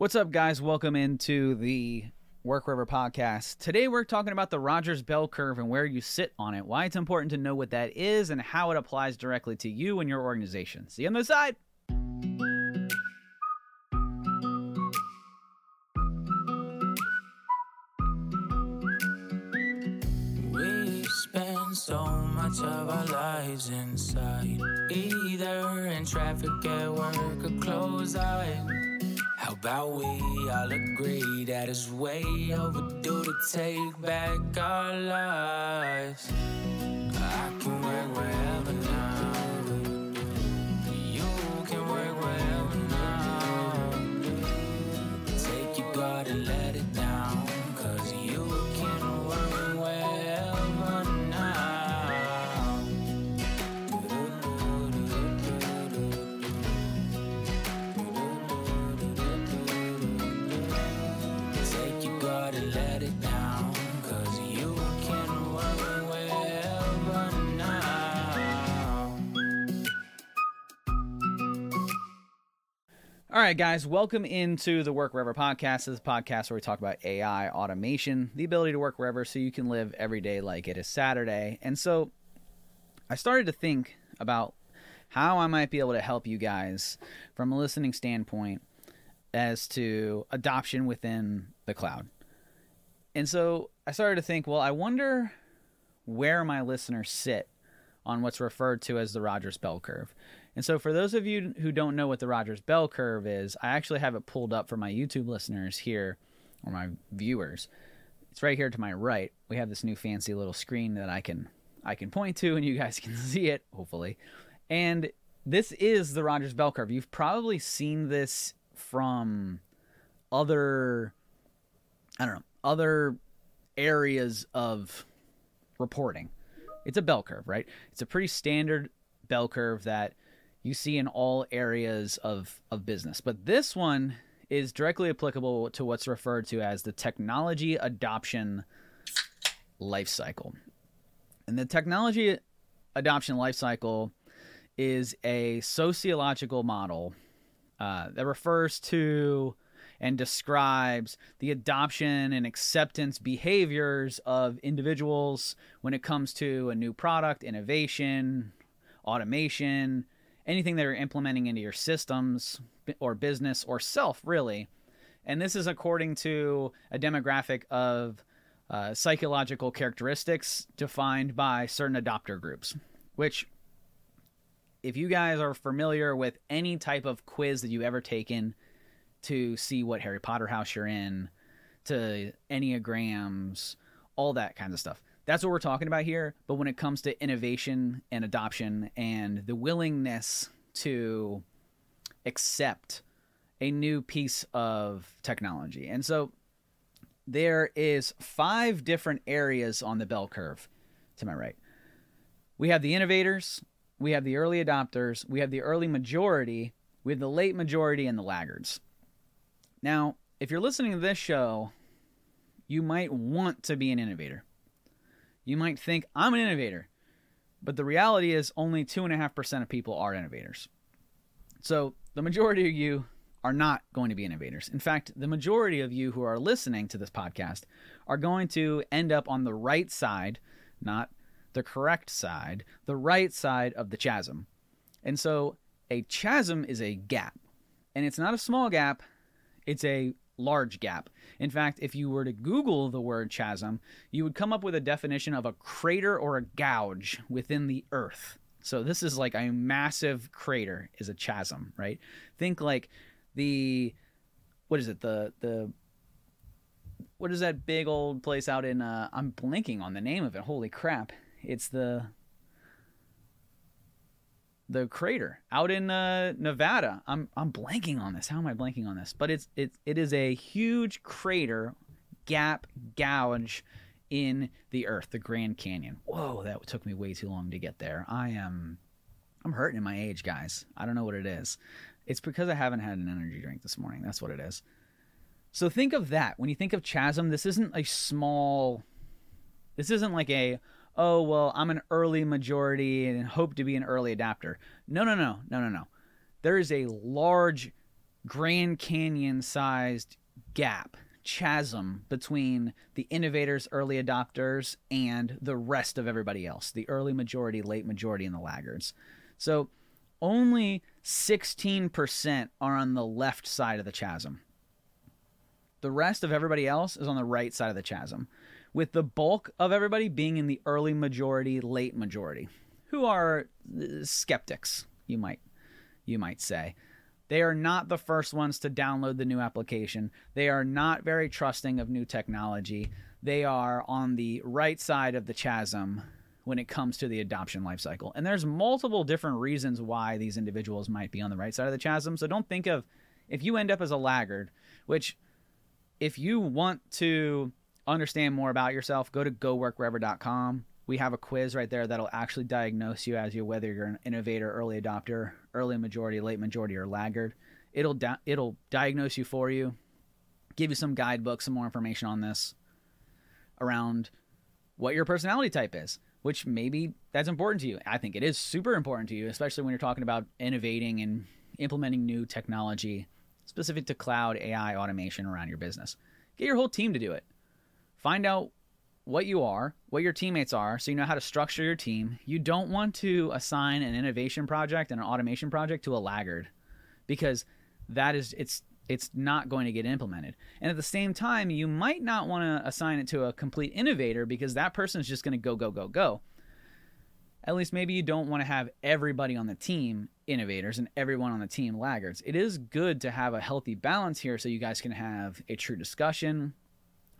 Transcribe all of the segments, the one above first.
What's up, guys? Welcome into the Work Wherever podcast. Today, we're talking about the Rogers Bell Curve and where you sit on it, why it's important to know what that is, and how it applies directly to you and your organization. See you on the side. We spend so much of our lives inside, either in traffic at work or close eye. About we all agree that it's way overdue to take back our lives? I can work wherever now. All right, guys, welcome into the Work Wherever podcast. This podcast where we talk about AI, automation, the ability to work wherever so you can live every day like it is Saturday. And so I started to think about how I might be able to help you guys from a listening standpoint as to adoption within the cloud. And so I started to think, well, I wonder where my listeners sit on what's referred to as the Rogers Bell Curve. And so, for those of you who don't know what the Rogers Bell Curve is, I actually have it pulled up for my YouTube listeners here, or my viewers. It's right here to my right. We have this new fancy little screen that I can I can point to, and you guys can see it, hopefully. And this is the Rogers Bell Curve. You've probably seen this from other, I don't know, other areas of reporting. It's a bell curve, right? It's a pretty standard bell curve that you see in all areas of, of business. But this one is directly applicable to what's referred to as the technology adoption life cycle. And the technology adoption life cycle is a sociological model uh, that refers to and describes the adoption and acceptance behaviors of individuals when it comes to a new product, innovation, automation, anything that you're implementing into your systems or business or self, really. And this is according to a demographic of uh, psychological characteristics defined by certain adopter groups, which if you guys are familiar with any type of quiz that you've ever taken to see what Harry Potter house you're in, to Enneagrams, all that kind of stuff. That's what we're talking about here. But when it comes to innovation and adoption and the willingness to accept a new piece of technology. And so there is five different areas on the bell curve to my right. We have the innovators, we have the early adopters, we have the early majority, we have the late majority, and the laggards. Now, if you're listening to this show, you might want to be an innovator. You might think, I'm an innovator. But the reality is, only 2.5% of people are innovators. So the majority of you are not going to be innovators. In fact, the majority of you who are listening to this podcast are going to end up on the right side, not the correct side, the right side of the chasm. And so a chasm is a gap. And it's not a small gap, it's a large gap. In fact, if you were to Google the word chasm, you would come up with a definition of a crater or a gouge within the earth. So this is like a massive crater is a chasm, right? Think like the what is it? The the what is that big old place out in uh I'm blinking on the name of it. Holy crap. It's the the crater out in uh, Nevada. I'm I'm blanking on this. How am I blanking on this? But it's it it is a huge crater, gap, gouge in the earth, the Grand Canyon. Whoa, that took me way too long to get there. I am I'm hurting in my age, guys. I don't know what it is. It's because I haven't had an energy drink this morning. That's what it is. So think of that. When you think of chasm, this isn't a small this isn't like a oh well i'm an early majority and hope to be an early adapter no no no no no no there is a large Grand Canyon sized gap, chasm between the innovators, early adopters, and the rest of everybody else the early majority, late majority, and the laggards. So only 16% are on the left side of the chasm. The rest of everybody else is on the right side of the chasm, with the bulk of everybody being in the early majority, late majority, who are uh, skeptics, you might you might say. They are not the first ones to download the new application. They are not very trusting of new technology. They are on the right side of the chasm when it comes to the adoption lifecycle. And there's multiple different reasons why these individuals might be on the right side of the chasm. So don't think of if you end up as a laggard, which if you want to understand more about yourself, go to goworkwherever.com. We have a quiz right there that'll actually diagnose you as you whether you're an innovator, early adopter, early majority, late majority, or laggard. It'll da- it'll diagnose you for you, give you some guidebooks, some more information on this around what your personality type is, which maybe that's important to you. I think it is super important to you, especially when you're talking about innovating and implementing new technology specific to cloud AI automation around your business. Get your whole team to do it. Find out what you are, what your teammates are, so you know how to structure your team. You don't want to assign an innovation project and an automation project to a laggard because that is it's it's not going to get implemented. And at the same time, you might not want to assign it to a complete innovator because that person is just going to go go go go. At least maybe you don't want to have everybody on the team innovators and everyone on the team laggards. It is good to have a healthy balance here so you guys can have a true discussion.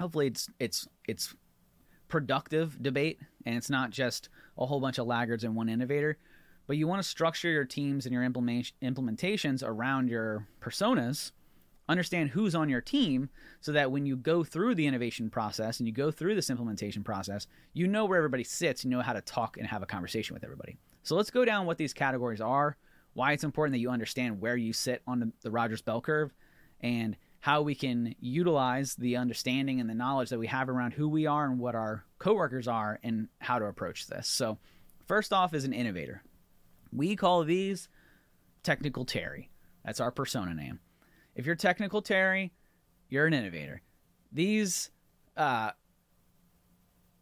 Hopefully it's it's it's productive debate and it's not just a whole bunch of laggards and one innovator. But you want to structure your teams and your implementations around your personas. Understand who's on your team so that when you go through the innovation process and you go through this implementation process, you know where everybody sits, you know how to talk and have a conversation with everybody. So let's go down what these categories are, why it's important that you understand where you sit on the, the Rogers bell curve, and how we can utilize the understanding and the knowledge that we have around who we are and what our coworkers are and how to approach this. So, first off is an innovator. We call these technical Terry. That's our persona name. If you're technical Terry, you're an innovator. These uh,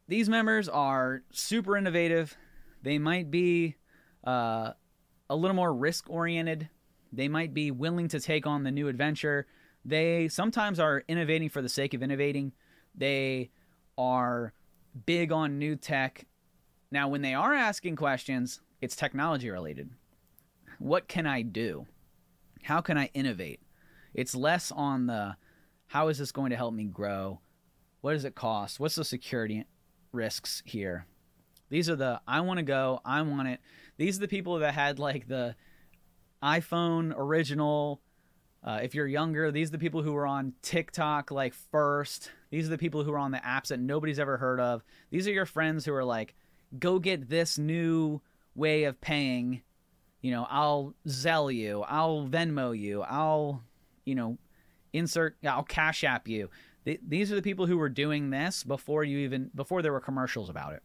these members are super innovative. They might be uh, a little more risk oriented. They might be willing to take on the new adventure they sometimes are innovating for the sake of innovating. They are big on new tech. Now, when they are asking questions, it's technology related. What can I do? How can I innovate? It's less on the how is this going to help me grow? What does it cost? What's the security risks here? These are the I want to go, I want it. These are the people that had like the iPhone original uh, if you're younger, these are the people who are on TikTok like first. These are the people who are on the apps that nobody's ever heard of. These are your friends who are like, go get this new way of paying. You know, I'll Zelle you, I'll Venmo you, I'll, you know, insert, I'll Cash App you. Th- these are the people who were doing this before you even, before there were commercials about it.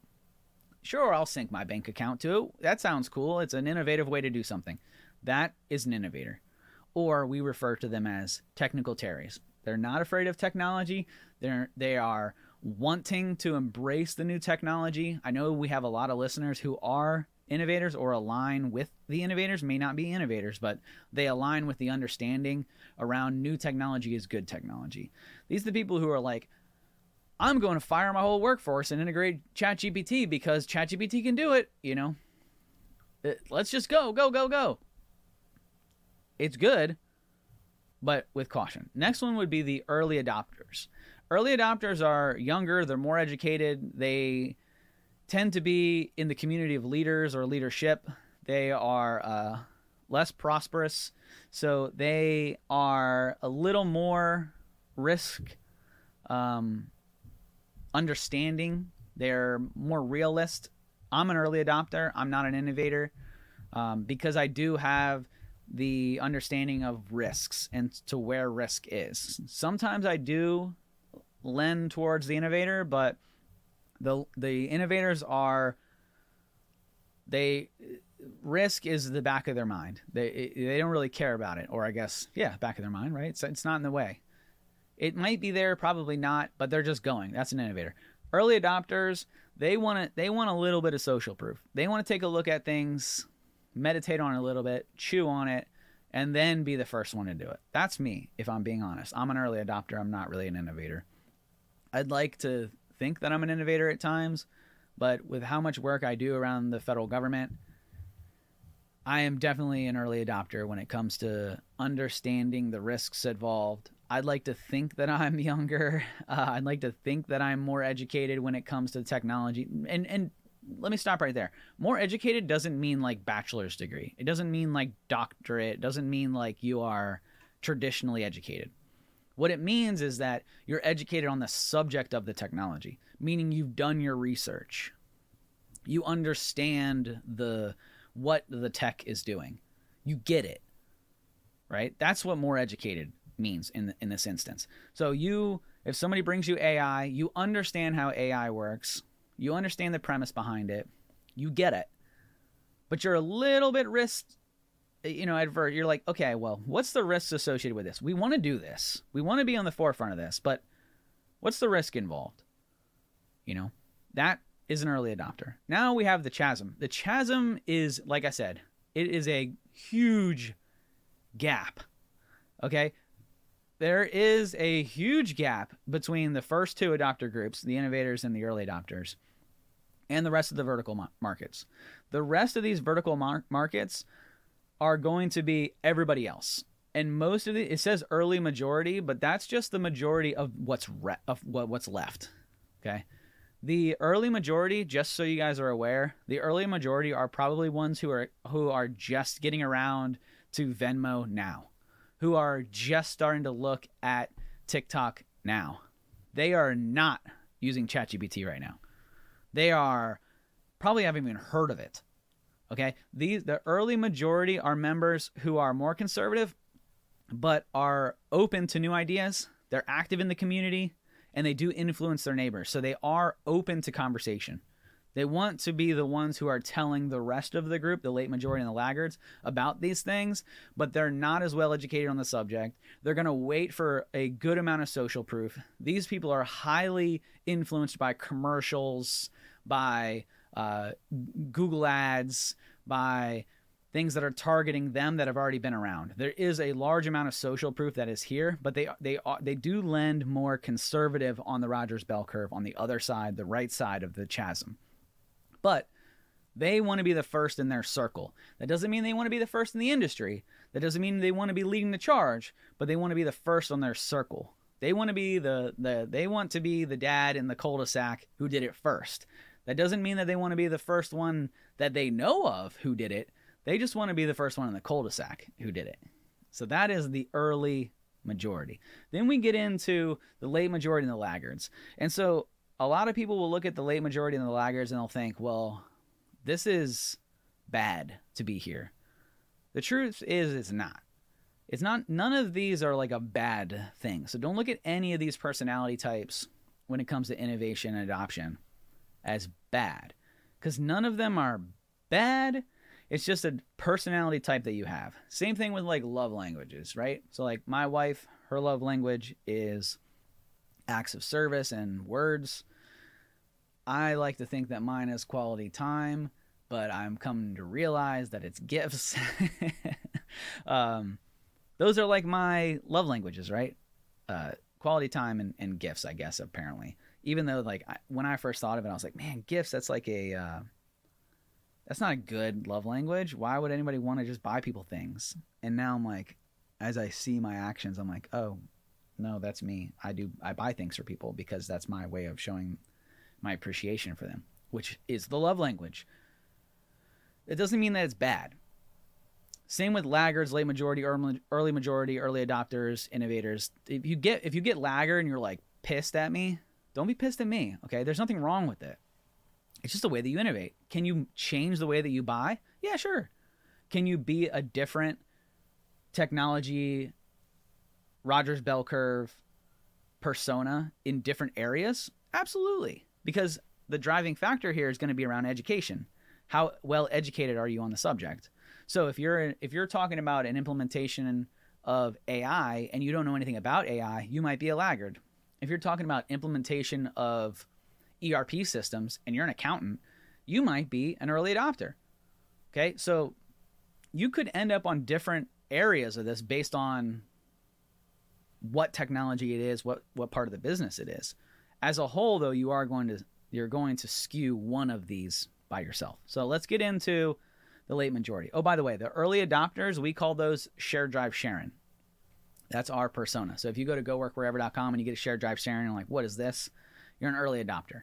Sure, I'll sync my bank account to it. That sounds cool. It's an innovative way to do something. That is an innovator or we refer to them as technical terries. They're not afraid of technology. They're they are wanting to embrace the new technology. I know we have a lot of listeners who are innovators or align with the innovators, may not be innovators, but they align with the understanding around new technology is good technology. These are the people who are like, I'm going to fire my whole workforce and integrate ChatGPT because ChatGPT can do it, you know. Uh, let's just go, go, go, go it's good, but with caution. Next one would be the early adopters. Early adopters are younger, they're more educated, they tend to be in the community of leaders or leadership. They are uh, less prosperous, so they are a little more risk um, understanding. They're more realist. I'm an early adopter. I'm not an innovator um, because I do have the understanding of risks and to where risk is. Sometimes I do lend towards the innovator, but the the innovators are they risk is the back of their mind. They they don't really care about it, or I guess yeah, back of their mind, right? It's it's not in the way. It might be there, probably not, but they're just going. That's an innovator. Early adopters, they want to they want a little bit of social proof. They want to take a look at things, meditate on it a little bit, chew on it, and then be the first one to do it. That's me, if I'm being honest. I'm an early adopter. I'm not really an innovator. I'd like to think that I'm an innovator at times, but with how much work I do around the federal government, I am definitely an early adopter when it comes to understanding the risks involved. I'd like to think that I'm younger. Uh, I'd like to think that I'm more educated when it comes to technology. And and let me stop right there. More educated doesn't mean like bachelor's degree. It doesn't mean like doctorate. It doesn't mean like you are traditionally educated. What it means is that you're educated on the subject of the technology, meaning you've done your research. You understand the what the tech is doing. You get it. Right? That's what more educated means in in this instance. So you if somebody brings you AI, you understand how AI works. You understand the premise behind it. You get it. But you're a little bit risk you know, advert, you're like, okay, well, what's the risks associated with this? We want to do this. We want to be on the forefront of this, but what's the risk involved? You know, that is an early adopter. Now we have the chasm. The chasm is, like I said, it is a huge gap. Okay. There is a huge gap between the first two adopter groups, the innovators and the early adopters, and the rest of the vertical markets. The rest of these vertical mar- markets are going to be everybody else. And most of the it says early majority, but that's just the majority of what's re- of what, what's left. Okay? The early majority, just so you guys are aware, the early majority are probably ones who are who are just getting around to Venmo now, who are just starting to look at TikTok now. They are not using ChatGPT right now. They are probably haven't even heard of it Okay, these the early majority are members who are more conservative, but are open to new ideas. They're active in the community, and they do influence their neighbors. So they are open to conversation. They want to be the ones who are telling the rest of the group, the late majority and the laggards, about these things, but they're not as well educated on the subject. They're going to wait for a good amount of social proof. These people are highly influenced by commercials, by uh, Google ads, by things that are targeting them that have already been around. There is a large amount of social proof that is here, but they they they do lend more conservative on the Rogers bell curve on the other side, the right side of the chasm. But they want to be the first in their circle. That doesn't mean they want to be the first in the industry. That doesn't mean they want to be leading the charge, but they want to be the first on their circle. They want to be the, the they want to be the dad in the cul-de-sac who did it first. That doesn't mean that they want to be the first one that they know of who did it. They just want to be the first one in the cul-de-sac who did it. So that is the early majority. Then we get into the late majority and the laggards. And so a lot of people will look at the late majority and the laggards and they'll think, well, this is bad to be here. The truth is, it's not. It's not, none of these are like a bad thing. So don't look at any of these personality types when it comes to innovation and adoption as bad because none of them are bad. It's just a personality type that you have. Same thing with like love languages, right? So, like my wife, her love language is acts of service and words. I like to think that mine is quality time, but I'm coming to realize that it's gifts. um, those are like my love languages, right? Uh, quality time and, and gifts, I guess, apparently even though like I, when I first thought of it, I was like, man, gifts. That's like a uh, that's not a good love language. Why would anybody want to just buy people things? And now I'm like, as I see my actions, I'm like, oh, no, that's me. I do I buy things for people because that's my way of showing my appreciation for them, which is the love language. It doesn't mean that it's bad. Same with laggards, late majority, early majority, early adopters, innovators. If you get if you get laggard and you're like pissed at me, don't be pissed at me, okay? There's nothing wrong with it. It's just the way that you innovate. Can you change the way that you buy? Yeah, sure. Can you be a different technology Rogers bell curve persona in different areas? Absolutely. Because the driving factor here is going to be around education. how well educated are you on the subject? So if you're if you're talking about an implementation of AI and you don't know anything about AI, you might be a laggard. If you're talking about implementation of ERP systems and you're an accountant, you might be an early adopter. Okay? So you could end up on different areas of this based on what technology it is, what what part of the business it is. As a whole though, you are going to you're going to skew one of these by yourself. So let's get into the late majority. Oh, by the way, the early adopters, we call those share drive Sharon. That's our persona. So if you go to goworkwherever.com and you get a share drive Sharon, and like, what is this? You're an early adopter.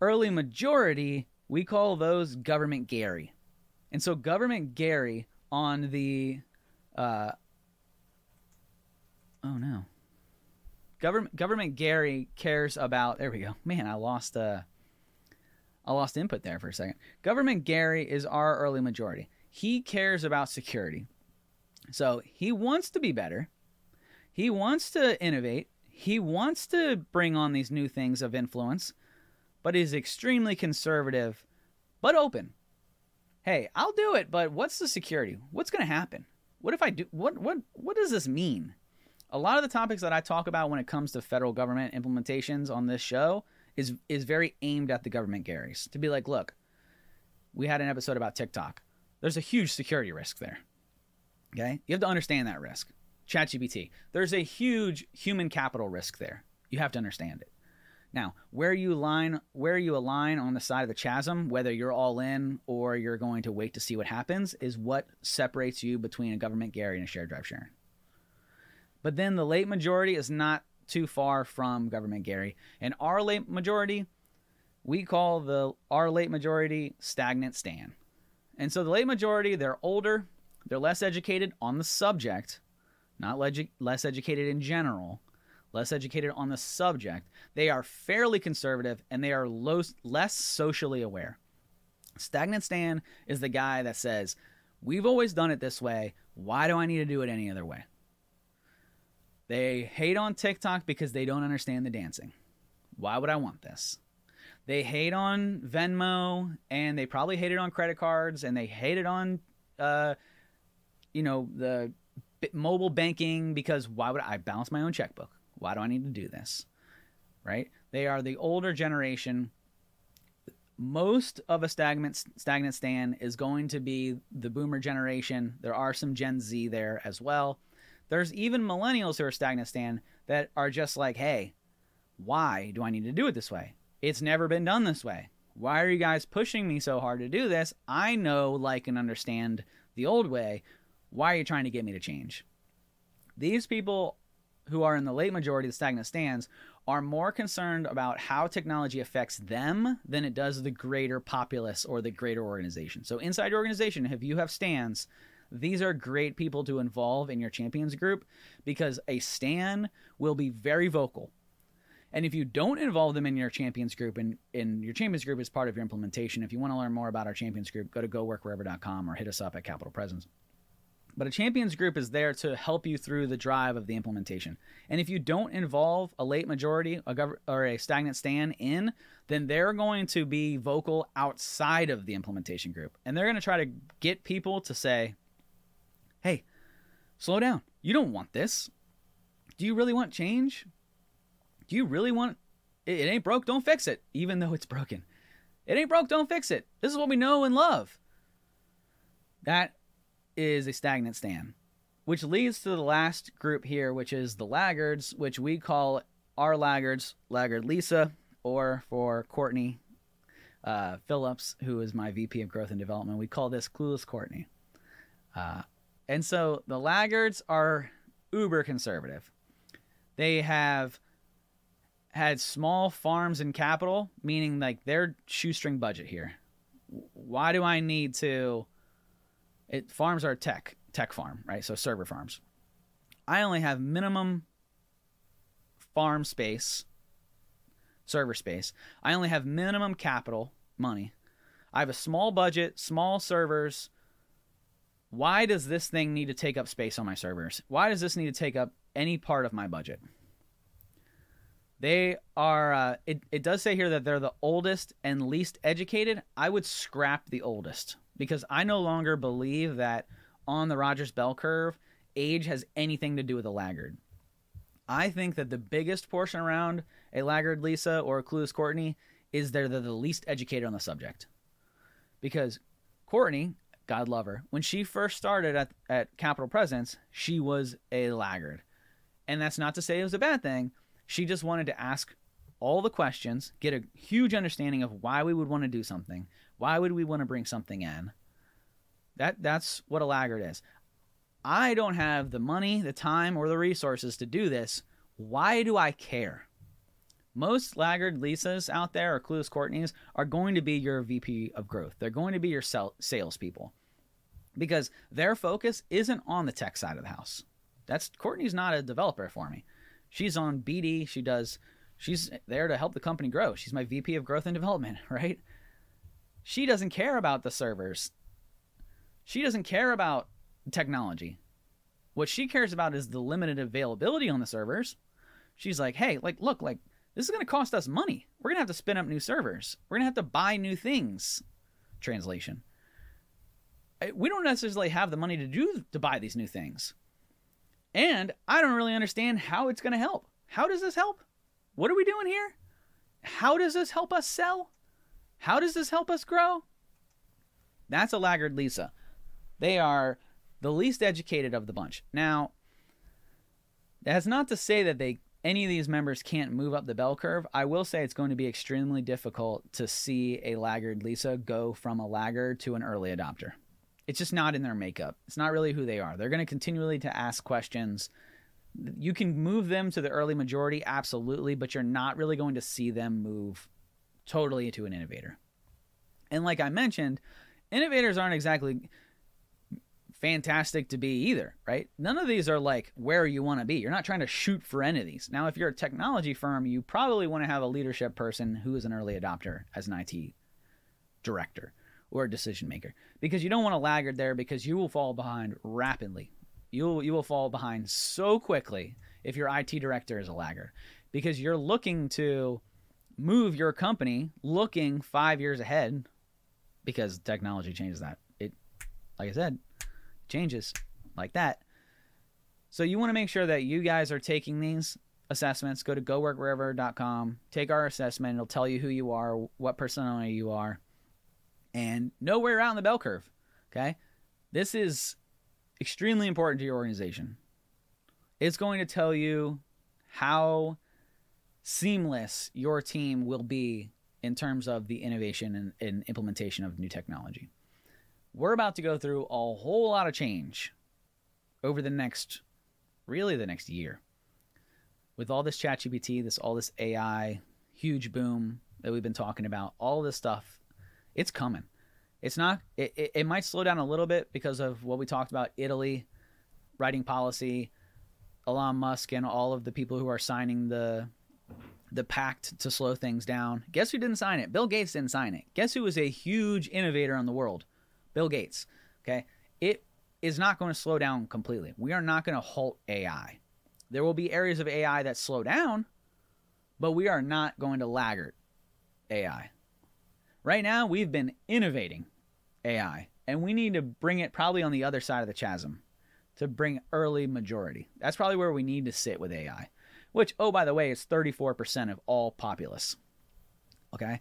Early majority, we call those government Gary. And so government Gary on the uh, oh no. Government government Gary cares about there we go. Man, I lost uh I lost input there for a second. Government Gary is our early majority. He cares about security. So he wants to be better. He wants to innovate. He wants to bring on these new things of influence, but is extremely conservative, but open. Hey, I'll do it, but what's the security? What's going to happen? What if I do what what what does this mean? A lot of the topics that I talk about when it comes to federal government implementations on this show is is very aimed at the government Garys to be like, look, we had an episode about TikTok. There's a huge security risk there. Okay, you have to understand that risk. ChatGPT. There's a huge human capital risk there. You have to understand it. Now, where you line where you align on the side of the chasm, whether you're all in or you're going to wait to see what happens, is what separates you between a government Gary and a shared drive Sharon. But then the late majority is not too far from government Gary. And our late majority, we call the our late majority stagnant Stan. And so the late majority, they're older, they're less educated on the subject, not leg- less educated in general, less educated on the subject. They are fairly conservative and they are low, less socially aware. Stagnant Stan is the guy that says, We've always done it this way. Why do I need to do it any other way? They hate on TikTok because they don't understand the dancing. Why would I want this? They hate on Venmo and they probably hate it on credit cards and they hate it on, uh, you know, the mobile banking because why would I, I balance my own checkbook? Why do I need to do this? Right? They are the older generation. Most of a stagnant stagnant Stan is going to be the boomer generation. There are some Gen Z there as well. There's even millennials who are stagnant Stan that are just like, hey, why do I need to do it this way? It's never been done this way. Why are you guys pushing me so hard to do this? I know, like, and understand the old way. Why are you trying to get me to change? These people who are in the late majority of stagnant Stans are more concerned about how technology affects them than it does the greater populace or the greater organization. So inside your organization, if you have stands these are great people to involve in your champions group because a stan will be very vocal. And if you don't involve them in your champions group and in your champions group is part of your implementation, if you want to learn more about our champions group, go to goworkwherever.com or hit us up at Capitol Presence. But a champions group is there to help you through the drive of the implementation. And if you don't involve a late majority a gov- or a stagnant stan in, then they're going to be vocal outside of the implementation group. And they're going to try to get people to say, hey, slow down. You don't want this. Do you really want change? Do you really want it, it ain't broke, don't fix it, even though it's broken. It ain't broke, don't fix it. This is what we know and love. That is a stagnant Stan, Which leads to the last group here, which is the laggards, which we call our laggards, laggard Lisa, or for Courtney uh, Phillips, who is my VP of Growth and Development, we call this Clueless Courtney. Uh, and so the laggards are uber conservative. They have had small farms and capital, meaning like their shoestring budget here. Why do I need to? It farms are tech tech farm, right? So server farms. I only have minimum farm space, server space. I only have minimum capital money. I have a small budget, small servers, why does this thing need to take up space on my servers? Why does this need to take up any part of my budget? They are. Uh, it it does say here that they're the oldest and least educated. I would scrap the oldest because I no longer believe that on the Rogers bell curve, age has anything to do with a laggard. I think that the biggest portion around a laggard Lisa or a clueless Courtney is they're the, the least educated on the subject. Because Courtney, God love her, when she first started at, at Capitol Presence, she was a laggard. And that's not to say it was a bad thing. She just wanted to ask all the questions, get a huge understanding of why we would want to do something, why would we want to bring something in. That that's what a laggard is. I don't have the money, the time, or the resources to do this. Why do I care? Most laggard Lisas out there or clueless Courtneys are going to be your VP of growth. They're going to be your salespeople because their focus isn't on the tech side of the house. That's Courtney's not a developer for me. She's on BD. She does. She's there to help the company grow. She's my VP of growth and development, right? She doesn't care about the servers. She doesn't care about technology. What she cares about is the limited availability on the servers. She's like, hey, like, look, like, this is going to cost us money. We're going to have to spin up new servers. We're going to have to buy new things. Translation. We don't necessarily have the money to do to buy these new things. And I don't really understand how it's going to help. How does this help? What are we doing here? How does this help us sell? How does this help us grow? That's a laggard Lisa. They are the least educated of the bunch. Now, that's not to say that they any of these members can't move up the bell curve. I will say it's going to be extremely difficult to see a laggard Lisa go from a laggard to an early adopter. It's just not in their makeup. It's not really who they are. They're going to continually to ask questions. You can move them to the early majority absolutely, but you're not really going to see them move totally into an innovator. And like I mentioned, innovators aren't exactly fantastic to be either, right? None of these are like where you want to be. You're not trying to shoot for any of these. Now, if you're a technology firm, you probably want to have a leadership person who is an early adopter as an IT director or a decision maker because you don't want a laggard there because you will fall behind rapidly. You'll you will fall behind so quickly if your IT director is a laggard because you're looking to move your company looking 5 years ahead because technology changes that. It like I said, changes like that. So you want to make sure that you guys are taking these assessments. Go to goworkwherever.com, take our assessment. It'll tell you who you are, what personality you are, and nowhere out in the bell curve. Okay? This is extremely important to your organization. It's going to tell you how seamless your team will be in terms of the innovation and, and implementation of new technology we're about to go through a whole lot of change over the next, really the next year. With all this ChatGPT, this all this AI huge boom that we've been talking about, all this stuff, it's coming. It's not. It, it, it might slow down a little bit because of what we talked about. Italy writing policy, Elon Musk, and all of the people who are signing the the pact to slow things down. Guess who didn't sign it? Bill Gates didn't sign it. Guess who was a huge innovator in the world? Bill Gates. Okay. It is not going to slow down completely. We are not going to halt AI. There will be areas of AI that slow down, but we are not going to laggard AI. Right now, we've been innovating AI, and we need to bring it probably on the other side of the chasm to bring early majority. That's probably where we need to sit with AI, which, oh, by the way, is 34% of all populace. Okay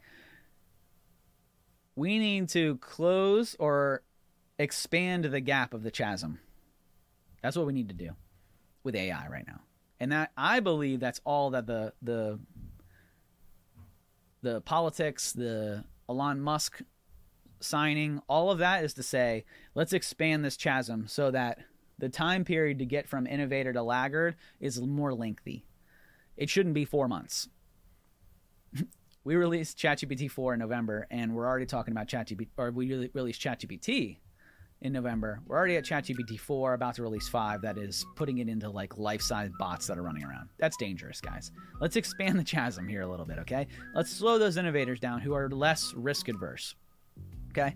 we need to close or expand the gap of the chasm. That's what we need to do with AI right now. And that I believe that's all that the the the politics, the Elon Musk signing, all of that is to say, let's expand this chasm so that the time period to get from innovator to laggard is more lengthy. It shouldn't be 4 months we released ChatGPT 4 in November, and we're already talking about ChatGPT, or we released ChatGPT in November. We're already at ChatGPT 4, about to release 5, that is putting it into like life size bots that are running around. That's dangerous, guys. Let's expand the chasm here a little bit, okay? Let's slow those innovators down who are less risk adverse. Okay?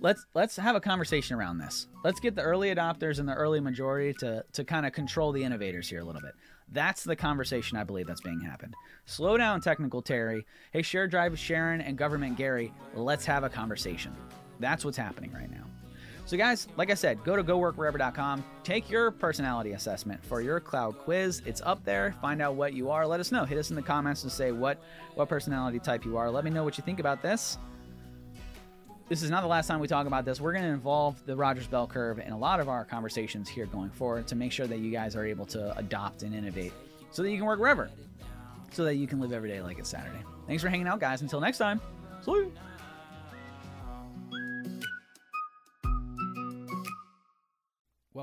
Let's let's have a conversation around this. Let's get the early adopters and the early majority to to kind of control the innovators here a little bit. That's the conversation I believe that's being happened. Slow down, technical Terry. Hey, share drive Sharon and government Gary. Let's have a conversation. That's what's happening right now. So, guys, like I said, go to goworkwherever.com, take your personality assessment for your cloud quiz. It's up there. Find out what you are. Let us know. Hit us in the comments and say what what personality type you are. Let me know what you think about this. This is not the last time we talk about this. We're going to involve the Rogers Bell Curve in a lot of our conversations here going forward to make sure that you guys are able to adopt and innovate so that you can work wherever, so that you can live every day like it's Saturday. Thanks for hanging out, guys. Until next time, see you.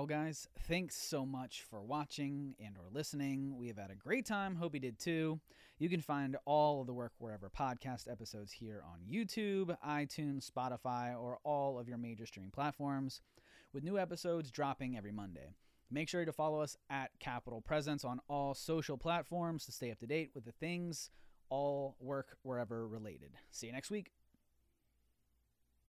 Well, guys, thanks so much for watching and or listening. We have had a great time. Hope you did too. You can find all of the Work Wherever podcast episodes here on YouTube, iTunes, Spotify, or all of your major streaming platforms, with new episodes dropping every Monday. Make sure to follow us at Capitol Presence on all social platforms to stay up to date with the things all work wherever related. See you next week.